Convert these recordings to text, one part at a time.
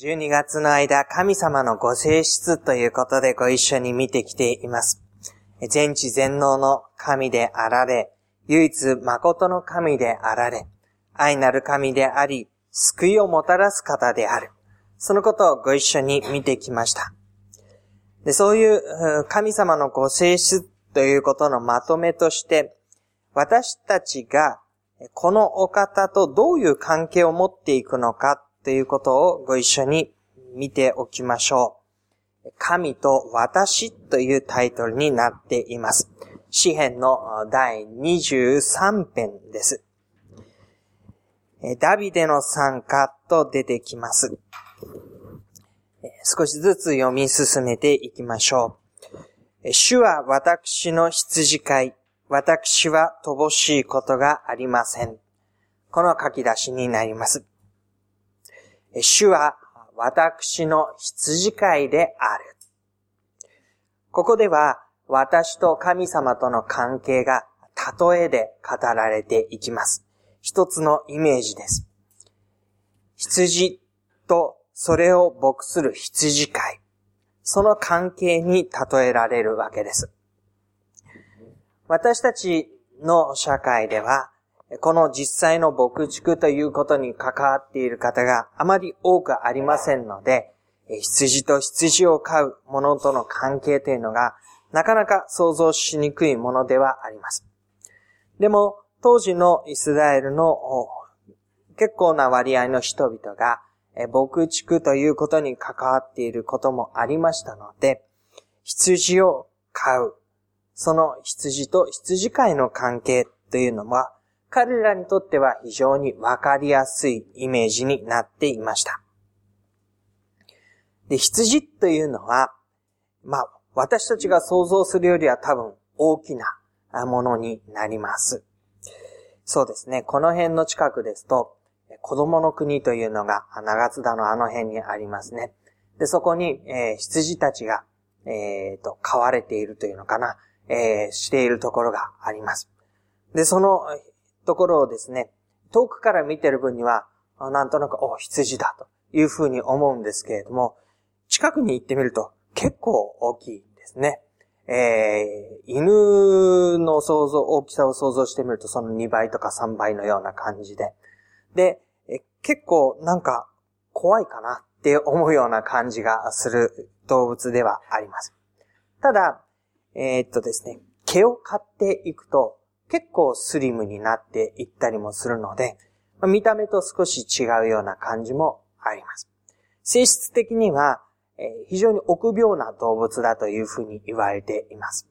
12月の間、神様のご性質ということでご一緒に見てきています。全知全能の神であられ、唯一誠の神であられ、愛なる神であり、救いをもたらす方である。そのことをご一緒に見てきました。でそういう神様のご性質ということのまとめとして、私たちがこのお方とどういう関係を持っていくのかということをご一緒に見ておきましょう。神と私というタイトルになっています。詩編の第23編です。ダビデの参加と出てきます。少しずつ読み進めていきましょう。主は私の羊飼い、私は乏しいことがありません。この書き出しになります。主は私の羊飼いである。ここでは私と神様との関係が例えで語られていきます。一つのイメージです。羊とそれを牧する羊飼い。その関係に例えられるわけです。私たちの社会では、この実際の牧畜ということに関わっている方があまり多くありませんので、羊と羊を飼う者との関係というのがなかなか想像しにくいものではあります。でも、当時のイスラエルの結構な割合の人々が、牧畜ということに関わっていることもありましたので、羊を飼う、その羊と羊飼いの関係というのは、彼らにとっては非常にわかりやすいイメージになっていました。で、羊というのは、まあ、私たちが想像するよりは多分大きなものになります。そうですね。この辺の近くですと、子供の国というのが長津田のあの辺にありますね。で、そこに、えー、羊たちが、えっ、ー、と、飼われているというのかな、えー、しているところがあります。で、そのところをですね、遠くから見てる分には、なんとなく、お、羊だというふうに思うんですけれども、近くに行ってみると結構大きいんですね。えー、犬の想像、大きさを想像してみるとその2倍とか3倍のような感じで。で、え結構なんか怖いかなって思うような感じがする動物ではあります。ただ、えー、っとですね、毛を飼っていくと結構スリムになっていったりもするので、見た目と少し違うような感じもあります。性質的にはえ非常に臆病な動物だというふうに言われています。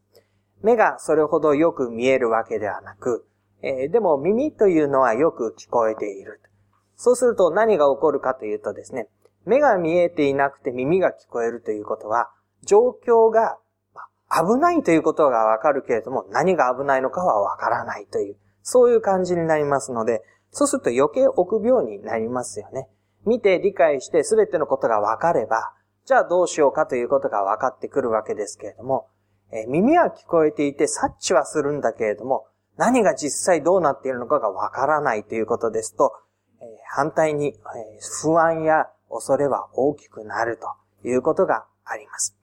目がそれほどよく見えるわけではなく、えでも耳というのはよく聞こえている。そうすると何が起こるかというとですね、目が見えていなくて耳が聞こえるということは、状況が危ないということがわかるけれども、何が危ないのかはわからないという、そういう感じになりますので、そうすると余計臆病になりますよね。見て理解して全てのことがわかれば、じゃあどうしようかということが分かってくるわけですけれども、え耳は聞こえていて察知はするんだけれども、何が実際どうなっているのかが分からないということですと、え反対に、え不安や恐れは大きくなるということがあります。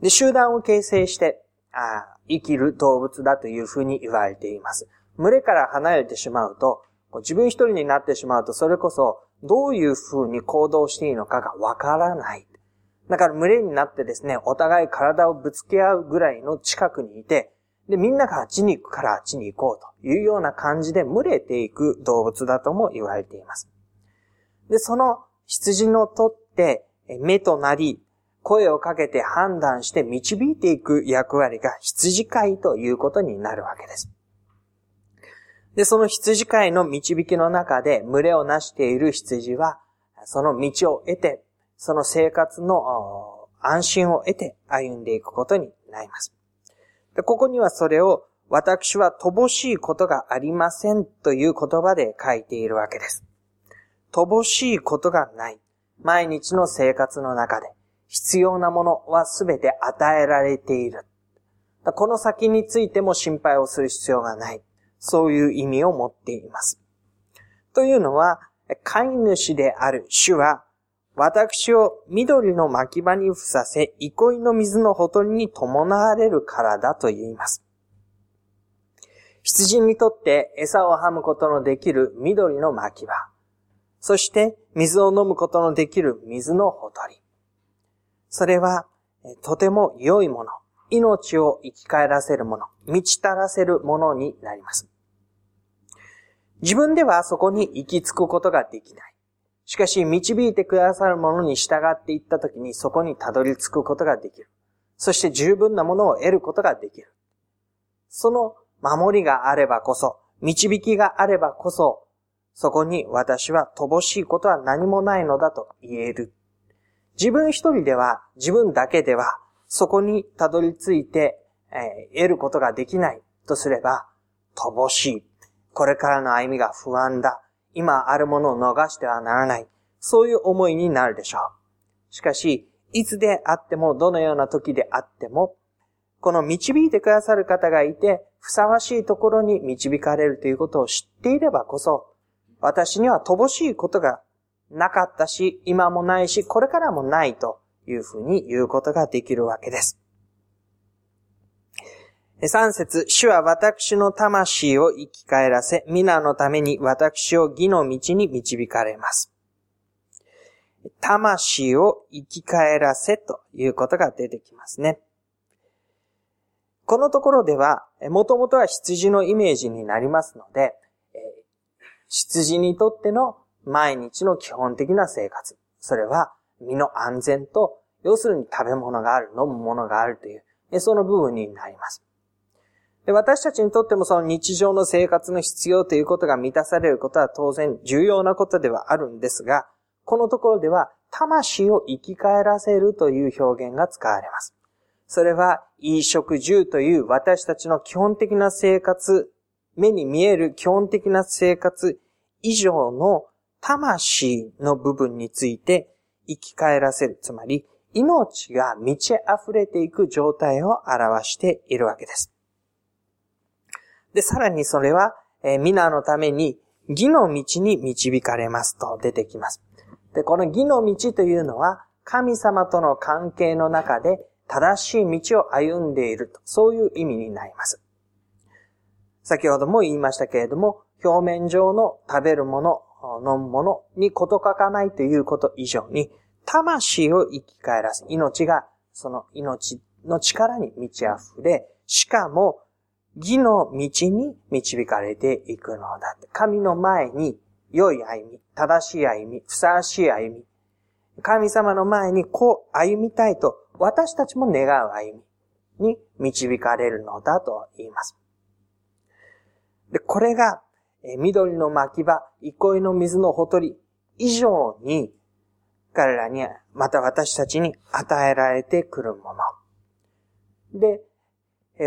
で、集団を形成してあ生きる動物だというふうに言われています。群れから離れてしまうと、自分一人になってしまうと、それこそどういうふうに行動していいのかがわからない。だから群れになってですね、お互い体をぶつけ合うぐらいの近くにいて、で、みんながあっちに行くからあっちに行こうというような感じで群れていく動物だとも言われています。で、その羊のとって目となり、声をかけて判断して導いていく役割が羊飼いということになるわけです。で、その羊飼いの導きの中で群れをなしている羊は、その道を得て、その生活の安心を得て歩んでいくことになります。でここにはそれを、私は乏しいことがありませんという言葉で書いているわけです。乏しいことがない。毎日の生活の中で必要なものはすべて与えられている。この先についても心配をする必要がない。そういう意味を持っています。というのは、飼い主である主は、私を緑の牧場にふさせ、憩いの水のほとりに伴われるからだと言います。羊にとって餌をはむことのできる緑の牧場。そして水を飲むことのできる水のほとり。それはとても良いもの。命を生き返らせるもの。満ち足らせるものになります。自分ではそこに行き着くことができない。しかし、導いてくださるものに従っていったときに、そこにたどり着くことができる。そして十分なものを得ることができる。その守りがあればこそ、導きがあればこそ、そこに私は乏しいことは何もないのだと言える。自分一人では、自分だけでは、そこにたどり着いて、えー、得ることができないとすれば、乏しい。これからの歩みが不安だ。今あるものを逃してはならない。そういう思いになるでしょう。しかし、いつであっても、どのような時であっても、この導いてくださる方がいて、ふさわしいところに導かれるということを知っていればこそ、私には乏しいことがなかったし、今もないし、これからもないというふうに言うことができるわけです。三節、主は私の魂を生き返らせ、皆のために私を義の道に導かれます。魂を生き返らせということが出てきますね。このところでは、もともとは羊のイメージになりますので、羊にとっての毎日の基本的な生活。それは身の安全と、要するに食べ物がある、飲むものがあるという、その部分になります。で私たちにとってもその日常の生活の必要ということが満たされることは当然重要なことではあるんですが、このところでは魂を生き返らせるという表現が使われます。それは、衣食住という私たちの基本的な生活、目に見える基本的な生活以上の魂の部分について生き返らせる。つまり、命が満ち溢れていく状態を表しているわけです。で、さらにそれは、えー、皆のために義の道に導かれますと出てきます。で、この義の道というのは、神様との関係の中で正しい道を歩んでいると、そういう意味になります。先ほども言いましたけれども、表面上の食べるもの、飲むものにこと書かないということ以上に、魂を生き返らす。命が、その命の力に満ち溢れ、しかも、義の道に導かれていくのだ。神の前に良い歩み、正しい歩み、ふさわしい歩み。神様の前にこう歩みたいと、私たちも願う歩みに導かれるのだと言います。で、これが、え緑の牧場、憩いの水のほとり以上に、彼らに、また私たちに与えられてくるもの。で、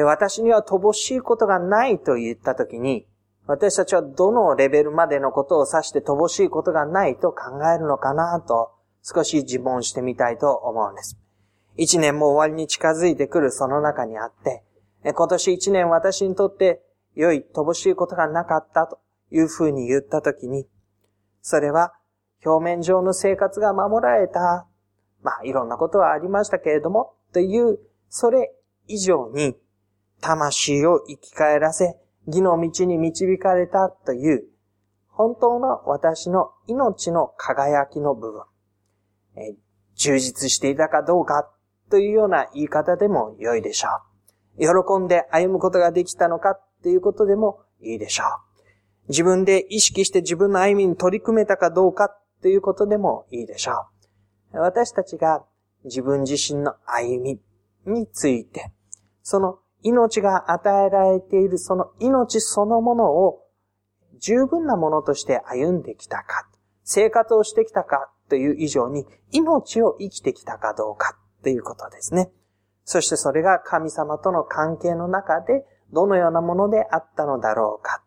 私には乏しいことがないと言ったときに、私たちはどのレベルまでのことを指して乏しいことがないと考えるのかなと少し自問してみたいと思うんです。一年も終わりに近づいてくるその中にあって、今年一年私にとって良い乏しいことがなかったというふうに言ったときに、それは表面上の生活が守られた。まあいろんなことはありましたけれども、という、それ以上に魂を生き返らせ、義の道に導かれたという、本当の私の命の輝きの部分、え充実していたかどうかというような言い方でも良いでしょう。喜んで歩むことができたのかということでもいいでしょう。自分で意識して自分の歩みに取り組めたかどうかということでもいいでしょう。私たちが自分自身の歩みについて、その命が与えられているその命そのものを十分なものとして歩んできたか、生活をしてきたかという以上に命を生きてきたかどうかということですね。そしてそれが神様との関係の中でどのようなものであったのだろうか。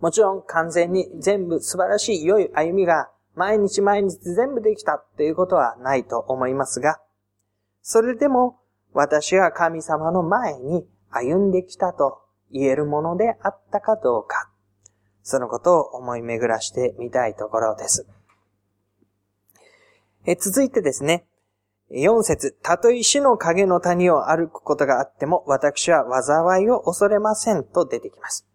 もちろん完全に全部素晴らしい良い歩みが毎日毎日全部できたということはないと思いますが、それでも私が神様の前に歩んできたと言えるものであったかどうか、そのことを思い巡らしてみたいところです。え続いてですね、4節たとえ死の影の谷を歩くことがあっても、私は災いを恐れませんと出てきます。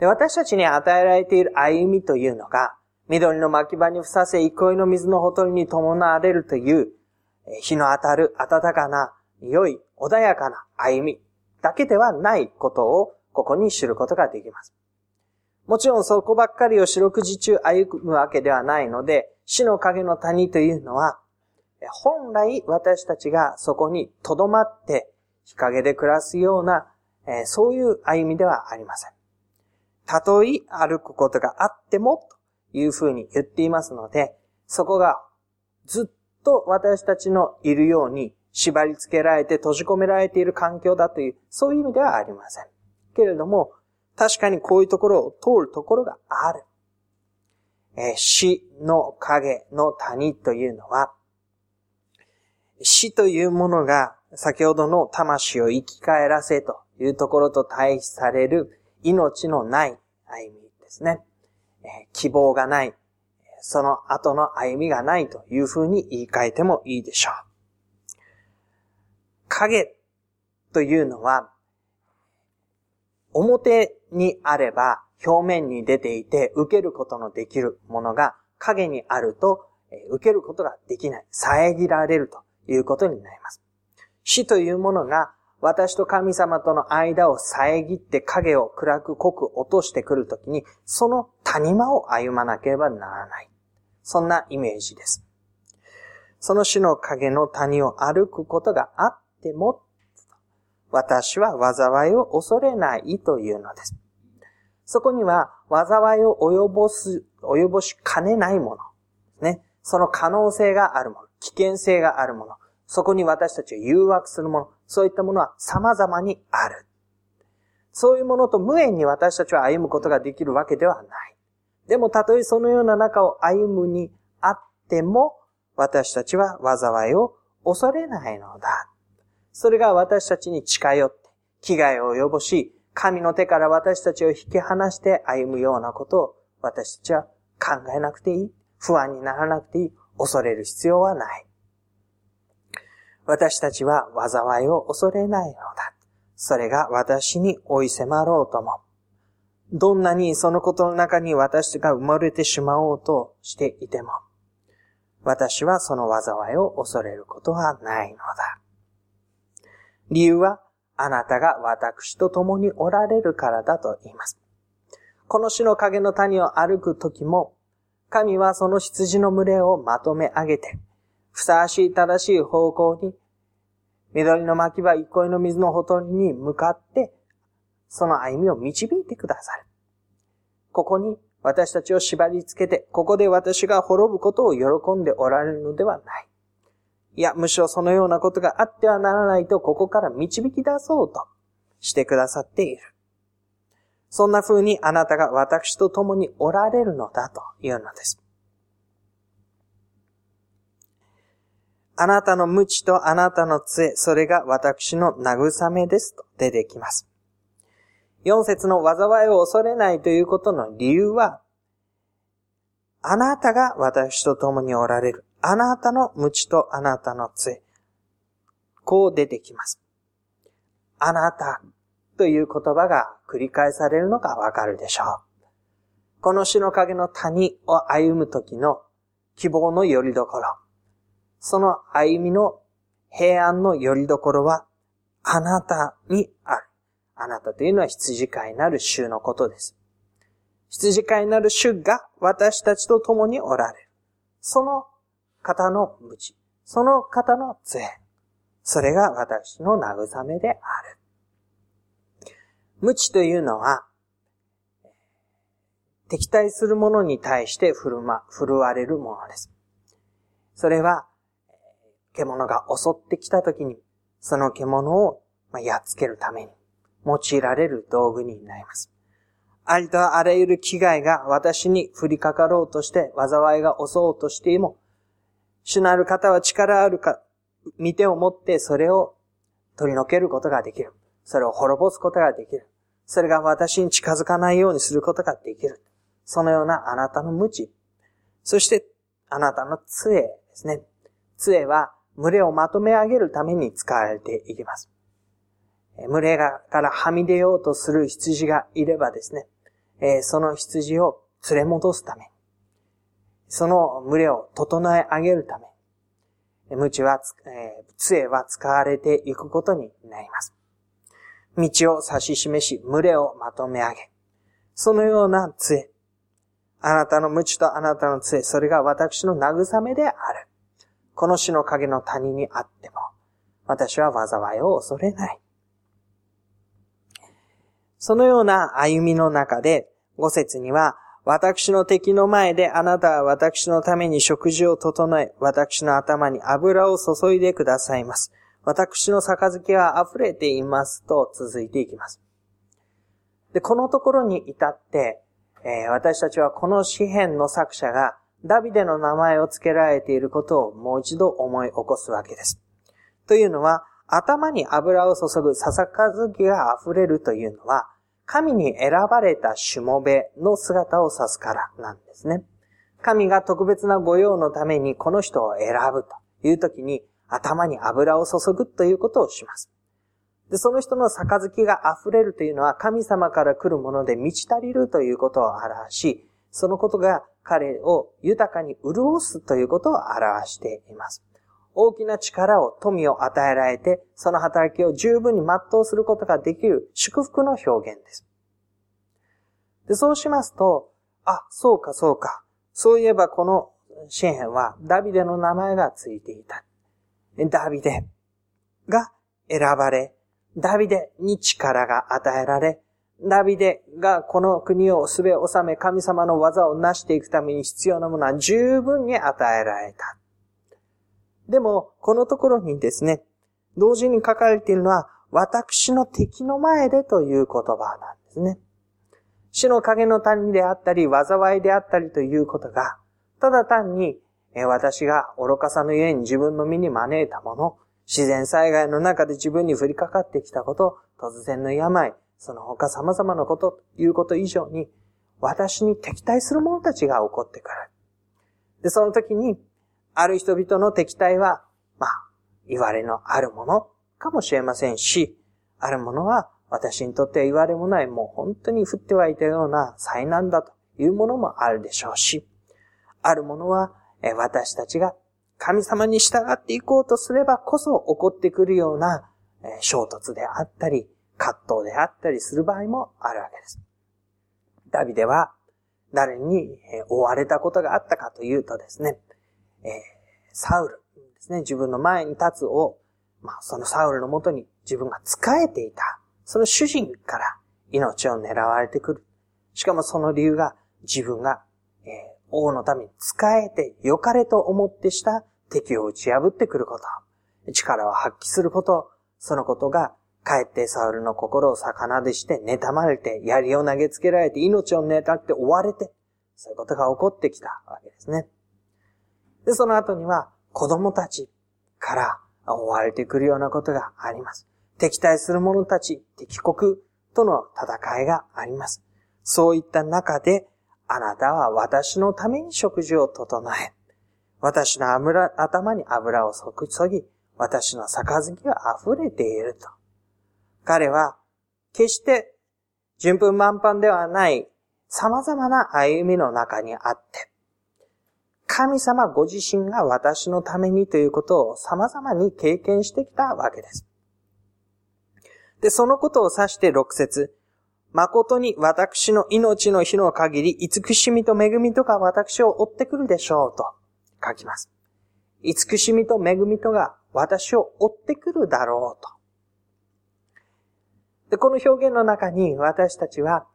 で私たちに与えられている歩みというのが、緑の巻き場にふさせ、憩いの水のほとりに伴われるという、日の当たる暖かな、良い、穏やかな歩みだけではないことを、ここに知ることができます。もちろんそこばっかりを四六時中歩むわけではないので、死の影の谷というのは、本来私たちがそこに留まって日陰で暮らすような、そういう歩みではありません。たとえ歩くことがあってもというふうに言っていますので、そこがずっと私たちのいるように縛り付けられて閉じ込められている環境だという、そういう意味ではありません。けれども、確かにこういうところを通るところがある。え死の影の谷というのは、死というものが先ほどの魂を生き返らせというところと対比される命のない歩みですね。希望がない、その後の歩みがないというふうに言い換えてもいいでしょう。影というのは、表にあれば表面に出ていて受けることのできるものが影にあると受けることができない。遮られるということになります。死というものが私と神様との間を遮って影を暗く濃く落としてくるときに、その谷間を歩まなければならない。そんなイメージです。その死の影の谷を歩くことがあっても、私は災いを恐れないというのです。そこには災いを及ぼす、及ぼしかねないもの。ね。その可能性があるもの。危険性があるもの。そこに私たちを誘惑するもの。そういったものは様々にある。そういうものと無縁に私たちは歩むことができるわけではない。でも、たとえそのような中を歩むにあっても、私たちは災いを恐れないのだ。それが私たちに近寄って、危害を及ぼし、神の手から私たちを引き離して歩むようなことを私たちは考えなくていい。不安にならなくていい。恐れる必要はない。私たちは災いを恐れないのだ。それが私に追い迫ろうとも。どんなにそのことの中に私が生まれてしまおうとしていても、私はその災いを恐れることはないのだ。理由は、あなたが私と共におられるからだと言います。この死の影の谷を歩くときも、神はその羊の群れをまとめ上げて、ふさわしい正しい方向に、緑の巻き場憩いの水のほとりに向かって、その歩みを導いてくださる。ここに私たちを縛り付けて、ここで私が滅ぶことを喜んでおられるのではない。いや、むしろそのようなことがあってはならないと、ここから導き出そうとしてくださっている。そんな風にあなたが私と共におられるのだというのです。あなたの無知とあなたの杖、それが私の慰めですと出てきます。四節の災いを恐れないということの理由は、あなたが私と共におられる。あなたの無知とあなたの杖。こう出てきます。あなたという言葉が繰り返されるのがわかるでしょう。この死の影の谷を歩む時の希望の拠り所。その歩みの平安の拠り所は、あなたにある。あなたというのは羊飼いなる主のことです。羊飼いなる主が私たちと共におられる。その方の無知、その方の杖。それが私の慰めである。無知というのは、敵対するものに対して振るま、振るわれるものです。それは、獣が襲ってきた時に、その獣をやっつけるために用いられる道具になります。ありとあらゆる危害が私に降りかかろうとして、災いが襲おうとしても、主なる方は力あるか、見てを持ってそれを取り除けることができる。それを滅ぼすことができる。それが私に近づかないようにすることができる。そのようなあなたの無知。そして、あなたの杖ですね。杖は群れをまとめ上げるために使われていきます。群れからはみ出ようとする羊がいればですね、その羊を連れ戻すため、その群れを整え上げるため、無知は、杖は使われていくことになります。道を指し示し、群れをまとめ上げ、そのような杖、あなたの無知とあなたの杖、それが私の慰めである。この死の影の谷にあっても、私は災いを恐れない。そのような歩みの中で、五節には、私の敵の前であなたは私のために食事を整え、私の頭に油を注いでくださいます。私の杯は溢れていますと続いていきます。で、このところに至って、えー、私たちはこの詩篇の作者がダビデの名前を付けられていることをもう一度思い起こすわけです。というのは、頭に油を注ぐ笹かずきが溢れるというのは、神に選ばれたしもべの姿を指すからなんですね。神が特別な御用のためにこの人を選ぶという時に頭に油を注ぐということをします。で、その人の杯が溢れるというのは神様から来るもので満ち足りるということを表し、そのことが彼を豊かに潤すということを表しています。大きな力を、富を与えられて、その働きを十分に全うすることができる祝福の表現です。で、そうしますと、あ、そうかそうか。そういえばこの詩篇はダビデの名前がついていた。ダビデが選ばれ、ダビデに力が与えられ、ダビデがこの国をすべ収め神様の技を成していくために必要なものは十分に与えられた。でも、このところにですね、同時に書かれているのは、私の敵の前でという言葉なんですね。死の影の谷であったり、災いであったりということが、ただ単に、私が愚かさのゆえに自分の身に招いたもの、自然災害の中で自分に降りかかってきたこと、突然の病、その他様々なことと、いうこと以上に、私に敵対する者たちが起こってくる。で、その時に、ある人々の敵対は、まあ、言われのあるものかもしれませんし、あるものは私にとっては言われもない、もう本当に降ってはいたような災難だというものもあるでしょうし、あるものは私たちが神様に従っていこうとすればこそ起こってくるような衝突であったり、葛藤であったりする場合もあるわけです。ダビデは誰に追われたことがあったかというとですね、えー、サウルですね、自分の前に立つを、まあ、そのサウルのもとに自分が仕えていた、その主人から命を狙われてくる。しかもその理由が自分が、えー、王のために仕えて良かれと思ってした敵を打ち破ってくること、力を発揮すること、そのことが、かえってサウルの心を魚でして、妬まれて、槍を投げつけられて、命を狙って追われて、そういうことが起こってきたわけですね。で、その後には、子供たちから追われてくるようなことがあります。敵対する者たち、敵国との戦いがあります。そういった中で、あなたは私のために食事を整え、私の頭に油を注ぎ、私の杯は溢れていると。彼は、決して順風満帆ではない様々な歩みの中にあって、神様ご自身が私のためにということを様々に経験してきたわけです。で、そのことを指して六節誠に私の命の日の限り、慈しみと恵みとが私を追ってくるでしょうと。書きます。慈しみと恵みとが私を追ってくるだろうと。で、この表現の中に私たちは、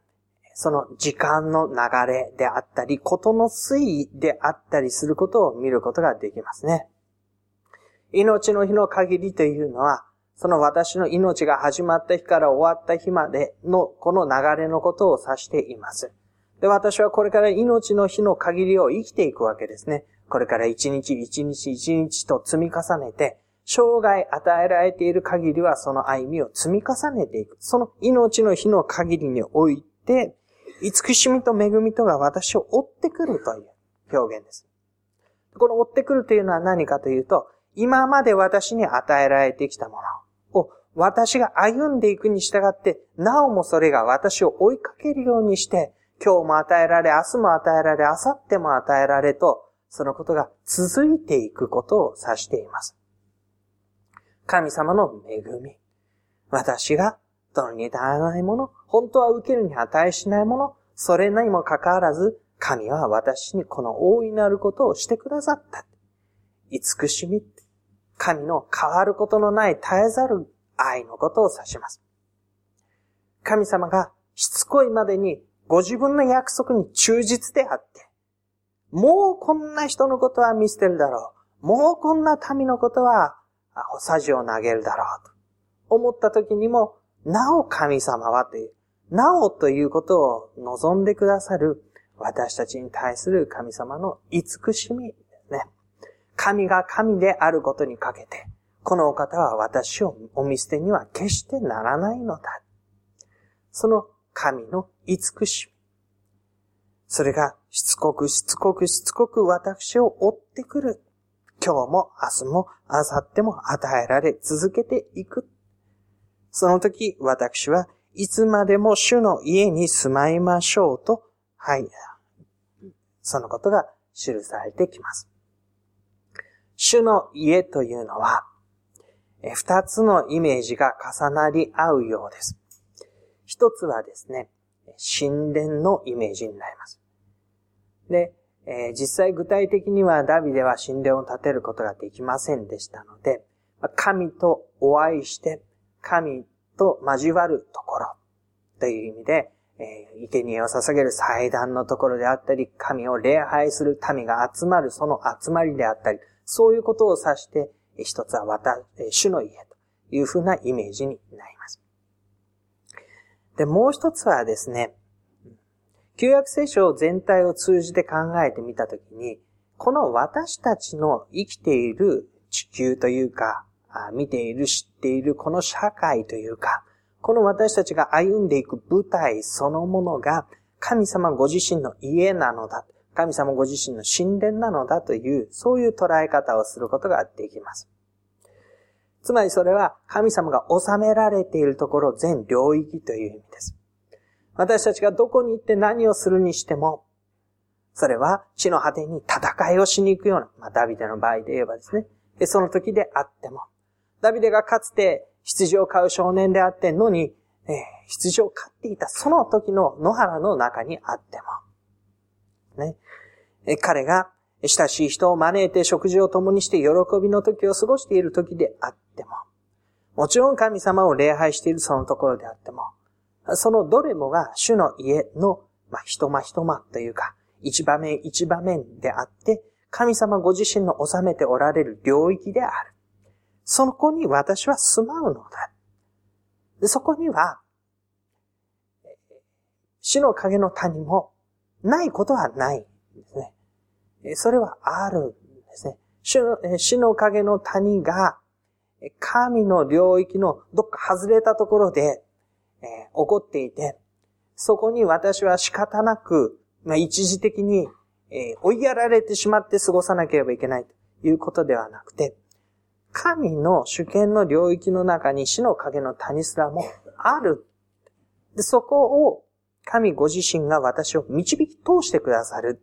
その時間の流れであったり、ことの推移であったりすることを見ることができますね。命の日の限りというのは、その私の命が始まった日から終わった日までのこの流れのことを指しています。で、私はこれから命の日の限りを生きていくわけですね。これから一日一日一日と積み重ねて、生涯与えられている限りはその歩みを積み重ねていく。その命の日の限りにおいて、慈しみと恵みとが私を追ってくるという表現です。この追ってくるというのは何かというと、今まで私に与えられてきたものを私が歩んでいくに従って、なおもそれが私を追いかけるようにして、今日も与えられ、明日も与えられ、明後日も与えられと、そのことが続いていくことを指しています。神様の恵み。私がどのに足らないもの、本当は受けるに値しないもの、それにもかかわらず、神は私にこの大いなることをしてくださった。慈しみ。神の変わることのない絶えざる愛のことを指します。神様がしつこいまでにご自分の約束に忠実であって、もうこんな人のことは見捨てるだろう。もうこんな民のことは、おさじを投げるだろうと思った時にも、なお神様はという、なおということを望んでくださる私たちに対する神様の慈しみですね。神が神であることにかけて、このお方は私をお見捨てには決してならないのだ。その神の慈しみ。それがしつこくしつこくしつこく私を追ってくる。今日も明日も明後日も与えられ続けていく。その時私はいつまでも主の家に住まいましょうと、はい。そのことが記されてきます。主の家というのは、二つのイメージが重なり合うようです。一つはですね、神殿のイメージになります。で、えー、実際具体的にはダビデは神殿を建てることができませんでしたので、神とお会いして、神と交わるところという意味で、えー、生贄を捧げる祭壇のところであったり、神を礼拝する民が集まるその集まりであったり、そういうことを指して、一つは私、主の家というふうなイメージになります。で、もう一つはですね、旧約聖書全体を通じて考えてみたときに、この私たちの生きている地球というか、見ている、知っているこの社会というか、この私たちが歩んでいく舞台そのものが神様ご自身の家なのだ。神様ご自身の神殿なのだという、そういう捉え方をすることができます。つまりそれは神様が治められているところ全領域という意味です。私たちがどこに行って何をするにしても、それは地の果てに戦いをしに行くような、まあ、ダビデの場合で言えばですね。で、その時であっても、ダビデがかつて羊を飼う少年であってのに、えー、羊を飼っていたその時の野原の中にあっても、ね、え彼が親しい人を招いて食事を共にして喜びの時を過ごしている時であっても、もちろん神様を礼拝しているそのところであっても、そのどれもが主の家の、まあ、一間一間というか、一場面一場面であって、神様ご自身の治めておられる領域である。そこに私は住まうのだ。でそこには、死の影の谷もないことはないんですね。それはあるんですね。死の死の影の谷が神の領域のどっか外れたところでえー、起こっていて、そこに私は仕方なく、まあ、一時的に、えー、追いやられてしまって過ごさなければいけないということではなくて、神の主権の領域の中に死の影の谷すらもある。で、そこを神ご自身が私を導き通してくださる。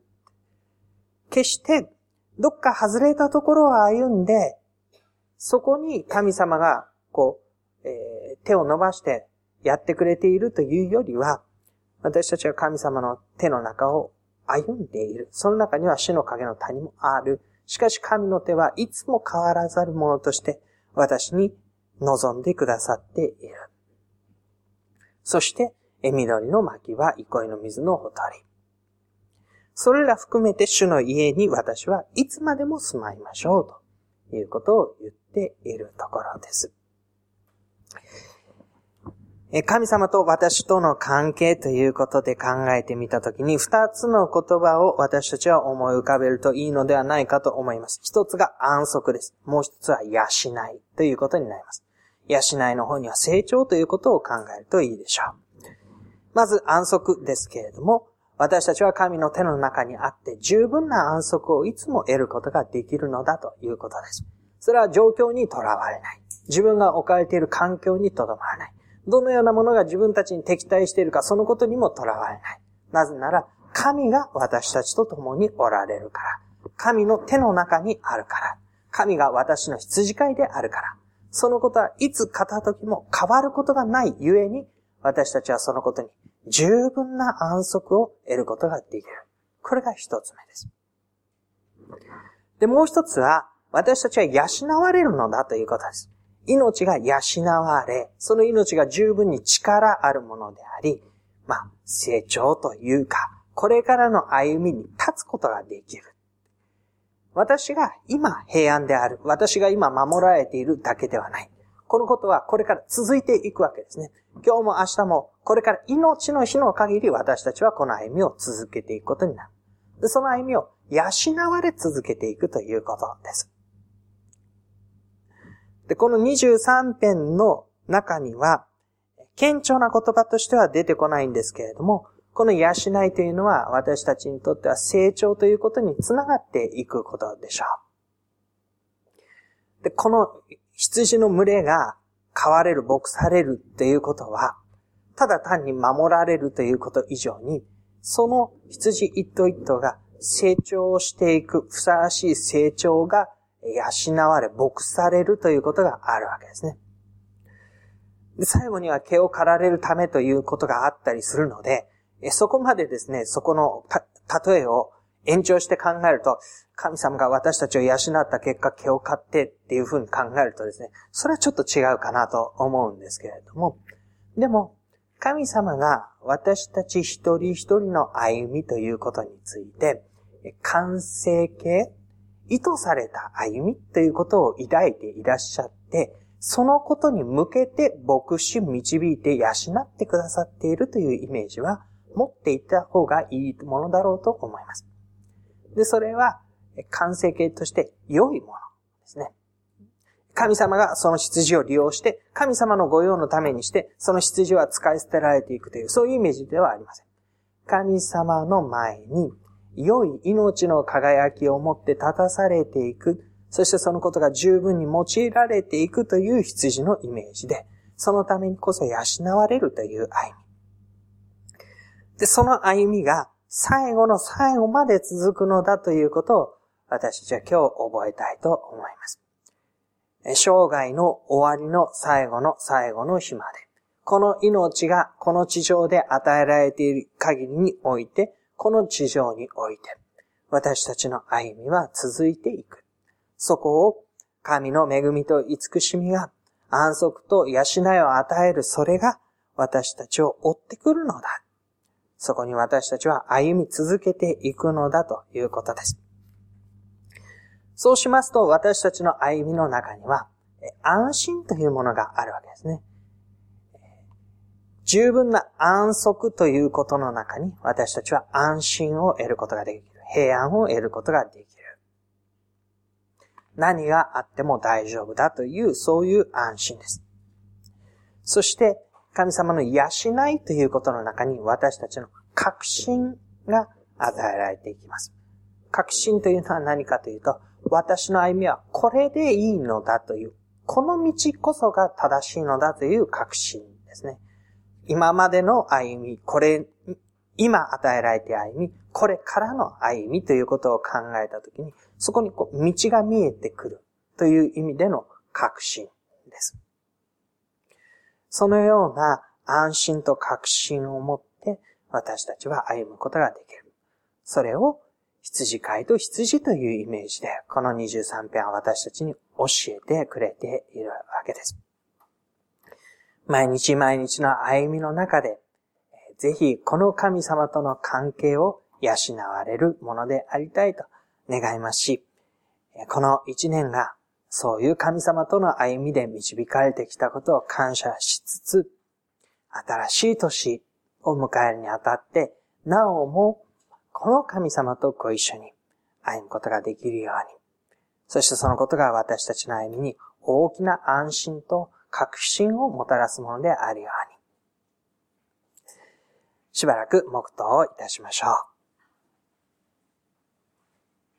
決して、どっか外れたところを歩んで、そこに神様が、こう、えー、手を伸ばしてやってくれているというよりは、私たちは神様の手の中を歩んでいる。その中には死の影の谷もある。しかし神の手はいつも変わらざるものとして私に望んでくださっている。そして、え緑の薪は憩いの水のほとり。それら含めて主の家に私はいつまでも住まいましょうということを言っているところです。神様と私との関係ということで考えてみたときに、二つの言葉を私たちは思い浮かべるといいのではないかと思います。一つが安息です。もう一つは養いということになります。養いの方には成長ということを考えるといいでしょう。まず安息ですけれども、私たちは神の手の中にあって十分な安息をいつも得ることができるのだということです。それは状況にとらわれない。自分が置かれている環境にとどまらない。どのようなものが自分たちに敵対しているか、そのことにもとらわれない。なぜなら、神が私たちと共におられるから。神の手の中にあるから。神が私の羊飼いであるから。そのことはいつ片時も変わることがないゆえに、私たちはそのことに十分な安息を得ることができる。これが一つ目です。で、もう一つは、私たちは養われるのだということです。命が養われ、その命が十分に力あるものであり、まあ、成長というか、これからの歩みに立つことができる。私が今平安である。私が今守られているだけではない。このことはこれから続いていくわけですね。今日も明日もこれから命の日の限り私たちはこの歩みを続けていくことになる。その歩みを養われ続けていくということです。で、この23編の中には、顕著な言葉としては出てこないんですけれども、この養いというのは私たちにとっては成長ということにつながっていくことでしょう。で、この羊の群れが飼われる、牧されるっていうことは、ただ単に守られるということ以上に、その羊一頭一頭が成長していく、ふさわしい成長が養われ、牧されるということがあるわけですね。最後には毛を刈られるためということがあったりするので、そこまでですね、そこの例えを延長して考えると、神様が私たちを養った結果、毛を刈ってっていうふうに考えるとですね、それはちょっと違うかなと思うんですけれども、でも、神様が私たち一人一人の歩みということについて、完成形、意図された歩みということを抱いていらっしゃって、そのことに向けて牧師導いて養ってくださっているというイメージは持っていた方がいいものだろうと思います。で、それは完成形として良いものですね。神様がその羊を利用して、神様の御用のためにして、その羊は使い捨てられていくという、そういうイメージではありません。神様の前に、良い命の輝きを持って立たされていく、そしてそのことが十分に用いられていくという羊のイメージで、そのためにこそ養われるという歩み。で、その歩みが最後の最後まで続くのだということを私たちは今日覚えたいと思います。生涯の終わりの最後の最後の日まで、この命がこの地上で与えられている限りにおいて、この地上において、私たちの歩みは続いていく。そこを神の恵みと慈しみが安息と養いを与えるそれが私たちを追ってくるのだ。そこに私たちは歩み続けていくのだということです。そうしますと私たちの歩みの中には安心というものがあるわけですね。十分な安息ということの中に私たちは安心を得ることができる。平安を得ることができる。何があっても大丈夫だという、そういう安心です。そして、神様の養いということの中に私たちの確信が与えられていきます。確信というのは何かというと、私の歩みはこれでいいのだという、この道こそが正しいのだという確信ですね。今までの歩み、これ、今与えられて歩み、これからの歩みということを考えたときに、そこにこう道が見えてくるという意味での確信です。そのような安心と確信を持って私たちは歩むことができる。それを羊飼いと羊というイメージで、この23編は私たちに教えてくれているわけです。毎日毎日の歩みの中で、ぜひこの神様との関係を養われるものでありたいと願いますし、この一年がそういう神様との歩みで導かれてきたことを感謝しつつ、新しい年を迎えるにあたって、なおもこの神様とご一緒に歩むことができるように、そしてそのことが私たちの歩みに大きな安心と確信をもたらすものであるように。しばらく黙祷をいたしましょう。